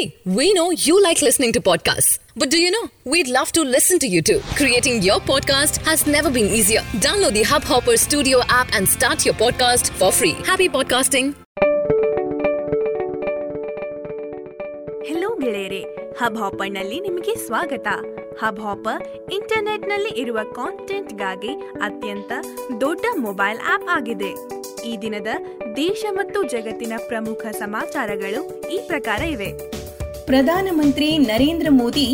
Hey, we know you like listening to podcasts. But do you know? We'd love to listen to you too. Creating your podcast has never been easier. Download the Hubhopper Studio app and start your podcast for free. Happy podcasting. Hello ಗೆಳೆಯರೆ hub ಹಾಪರ್ನಲ್ಲಿ ನಿಮಗೆ ಸ್ವಾಗತ hub hopper ಇಂಟರ್ನೆಟ್ನಲ್ಲಿ ಇರುವ ಕಾಂಟೆಂಟ್ಗಾಗಿ ಅತ್ಯಂತ ದೊಡ್ಡ mobile app ಆಗಿದೆ ಈ ದಿನದ ದೇಶ ಮತ್ತು ಜಗತ್ತಿನ ಪ್ರಮುಖ ಸಮಾಚಾರಗಳು ಈ ಪ್ರಕಾರ ಇವೆ ಪ್ರಧಾನಮಂತ್ರಿ ನರೇಂದ್ರ ಮೋದಿ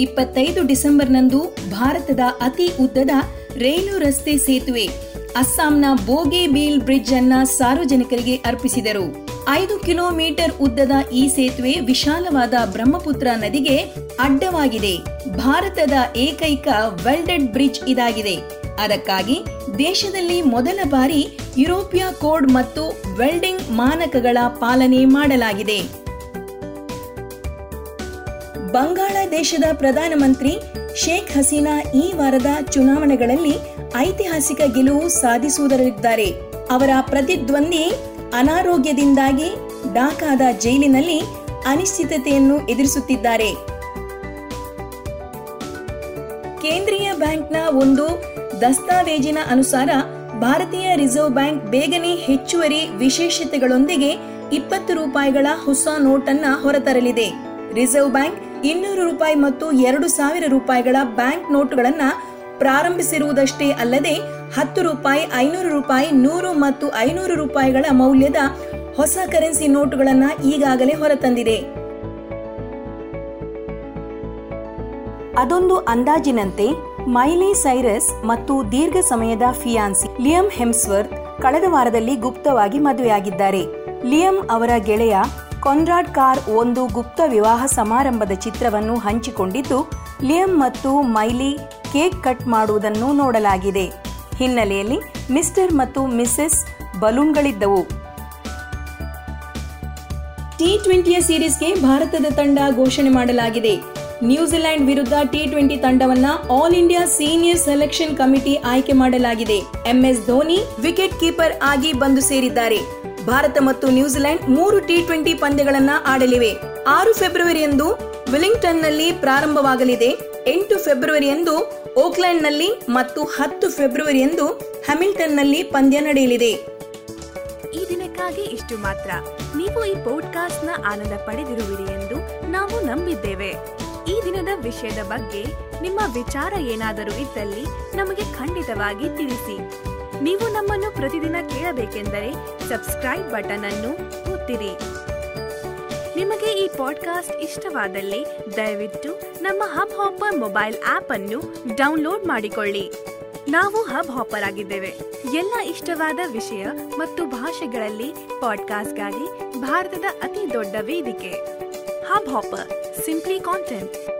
ಇಪ್ಪತ್ತೈದು ಡಿಸೆಂಬರ್ನಂದು ಭಾರತದ ಅತಿ ಉದ್ದದ ರೈಲು ರಸ್ತೆ ಸೇತುವೆ, ಅಸ್ಸಾಂನ ಬೋಗೆ ಬೀಲ್ ಬ್ರಿಡ್ಜ್ ಅನ್ನ ಸಾರ್ವಜನಿಕರಿಗೆ ಅರ್ಪಿಸಿದರು. ಐದು ಕಿಲೋಮೀಟರ್ ಉದ್ದದ ಈ ಸೇತುವೆ ವಿಶಾಲವಾದ ಬ್ರಹ್ಮಪುತ್ರ ನದಿಗೆ ಅಡ್ಡವಾಗಿದೆ. ಭಾರತದ ಏಕೈಕ ವೆಲ್ಡೆಡ್ ಬ್ರಿಡ್ಜ್ ಇದಾಗಿದೆ. ಅದಕ್ಕಾಗಿ ದೇಶದಲ್ಲಿ ಮೊದಲ ಬಾರಿ ಯುರೋಪಿಯ ಕೋಡ್ ಮತ್ತು ವೆಲ್ಡಿಂಗ್ ಮಾನಕಗಳ ಪಾಲನೆ ಮಾಡಲಾಗಿದೆ. ಬಾಂಗ್ಲಾದೇಶದ ಪ್ರಧಾನಮಂತ್ರಿ ಶೇಖ್ ಹಸೀನಾ ಈ ವಾರದ ಚುನಾವಣೆಗಳಲ್ಲಿ ಐತಿಹಾಸಿಕ ಗೆಲುವು ಸಾಧಿಸುವುದರಲ್ಲಿದ್ದಾರೆ. ಅವರ ಪ್ರತಿದ್ವಂದ್ವಿ ಅನಾರೋಗ್ಯದಿಂದಾಗಿ ಡಾಕಾದ ಜೈಲಿನಲ್ಲಿ ಅನಿಶ್ಚಿತತೆಯನ್ನು ಎದುರಿಸುತ್ತಿದ್ದಾರೆ. ಕೇಂದ್ರೀಯ ಬ್ಯಾಂಕ್ನ ಒಂದು ದಸ್ತಾವೇಜಿನ ಅನುಸಾರ ಭಾರತೀಯ ರಿಸರ್ವ್ ಬ್ಯಾಂಕ್ ಬೇಗನೆ ಹೆಚ್ಚುವರಿ ವಿಶೇಷತೆಗಳೊಂದಿಗೆ ಇಪ್ಪತ್ತು ರೂಪಾಯಿಗಳ ಹೊಸ ನೋಟನ್ನ ಹೊರತರಲಿದೆ. ರಿಸರ್ವ್ ಬ್ಯಾಂಕ್ ಇನ್ನೂರು ರೂಪಾಯಿ ಮತ್ತು ಎರಡು ಸಾವಿರ ರೂಪಾಯಿಗಳ ಬ್ಯಾಂಕ್ ನೋಟುಗಳನ್ನ ಪ್ರಾರಂಭಿಸಿರುವುದಷ್ಟೇ ಅಲ್ಲದೆ ಹತ್ತು ರೂಪಾಯಿ, ಐನೂರು ರೂಪಾಯಿ, ನೂರು ಮತ್ತು ಐನೂರು ರೂಪಾಯಿಗಳ ಮೌಲ್ಯದ ಹೊಸ ಕರೆನ್ಸಿ ನೋಟುಗಳನ್ನ ಈಗಾಗಲೇ ಹೊರತಂದಿದೆ. ಅದೊಂದು ಅಂದಾಜಿನಂತೆ, ಮೈಲಿ ಸೈರಸ್ ಮತ್ತು ದೀರ್ಘ ಸಮಯದ ಫಿಯಾನ್ಸಿ ಲಿಯಂ ಹೆಮ್ಸ್ವರ್ತ್ ಕಳೆದ ವಾರದಲ್ಲಿ ಗುಪ್ತವಾಗಿ ಮದುವೆಯಾಗಿದ್ದಾರೆ. ಲಿಯಂ ಅವರ ಗೆಳೆಯ ಕೊನ್ರಾಡ್ ಕಾರ್ ಒಂದು ಗುಪ್ತ ವಿವಾಹ ಸಮಾರಂಭದ ಚಿತ್ರವನ್ನು ಹಂಚಿಕೊಂಡಿದ್ದು ಲಿಯಂ ಮತ್ತು ಮೈಲಿ ಕೇಕ್ ಕಟ್ ಮಾಡುವುದನ್ನು ನೋಡಲಾಗಿದೆ. ಹಿನ್ನೆಲೆಯಲ್ಲಿ ಮಿಸ್ಟರ್ ಮತ್ತು ಮಿಸೆಸ್ ಬಲೂನ್ಗಳಿದ್ದವು. ಟಿ ಟ್ವೆಂಟಿಯ ಸೀರೀಸ್ಗೆ ಭಾರತದ ತಂಡ ಘೋಷಣೆ ಮಾಡಲಾಗಿದೆ. ನ್ಯೂಜಿಲೆಂಡ್ ವಿರುದ್ಧ T twenty ತಂಡವನ್ನ All India senior selection committee ಆಯ್ಕೆ ಮಾಡಲಾಗಿದೆ. ಎಂಎಸ್ ಧೋನಿ ವಿಕೆಟ್ ಕೀಪರ್ ಆಗಿ ಬಂದು ಸೇರಿದ್ದಾರೆ. ಭಾರತ ಮತ್ತು ನ್ಯೂಜಿಲೆಂಡ್ ಮೂರು ಟಿ ಟ್ವೆಂಟಿ ಪಂದ್ಯಗಳನ್ನು ಆಡಲಿವೆ. ಆರು ಫೆಬ್ರವರಿಯಂದು ವಿಲಿಂಗ್ಟನ್ನಲ್ಲಿ ಪ್ರಾರಂಭವಾಗಲಿದೆ. ಎಂಟು ಫೆಬ್ರವರಿಯಂದು ಓಕ್ಲೆಂಡ್ನಲ್ಲಿ ಮತ್ತು ಹತ್ತು ಫೆಬ್ರವರಿಯಂದು ಹ್ಯಾಮಿಲ್ಟನ್ನಲ್ಲಿ ಪಂದ್ಯ ನಡೆಯಲಿದೆ. ಈ ದಿನಕ್ಕಾಗಿ ಇಷ್ಟು ಮಾತ್ರ. ನೀವು ಈ ಪಾಡ್ಕಾಸ್ಟ್ನ ಆನಂದ ಪಡೆದಿರುವಿರಿ ಎಂದು ನಾವು ನಂಬಿದ್ದೇವೆ. ಈ ದಿನದ ವಿಷಯದ ಬಗ್ಗೆ ನಿಮ್ಮ ವಿಚಾರ ಏನಾದರೂ ಇದ್ದಲ್ಲಿ ನಮಗೆ ಖಂಡಿತವಾಗಿ ತಿಳಿಸಿ. ನೀವು ನಮ್ಮನ್ನು ಪ್ರತಿದಿನ ಕೇಳಬೇಕೆಂದರೆ ಸಬ್ಸ್ಕ್ರೈಬ್ ಬಟನ್ ಅನ್ನು ಒತ್ತಿರಿ. ನಿಮಗೆ ಈ ಪಾಡ್ಕಾಸ್ಟ್ ಇಷ್ಟವಾದಲ್ಲಿ ದಯವಿಟ್ಟು ನಮ್ಮ ಹಬ್ ಹಾಪರ್ ಮೊಬೈಲ್ ಆಪ್ ಅನ್ನು ಡೌನ್ಲೋಡ್ ಮಾಡಿಕೊಳ್ಳಿ. ನಾವು ಹಬ್ ಹಾಪರ್ ಆಗಿದ್ದೇವೆ. ಎಲ್ಲ ಇಷ್ಟವಾದ ವಿಷಯ ಮತ್ತು ಭಾಷೆಗಳಲ್ಲಿ ಪಾಡ್ಕಾಸ್ಟ್ಗಾಗಿ ಭಾರತದ ಅತಿ ದೊಡ್ಡ ವೇದಿಕೆ. Hub hopper simply content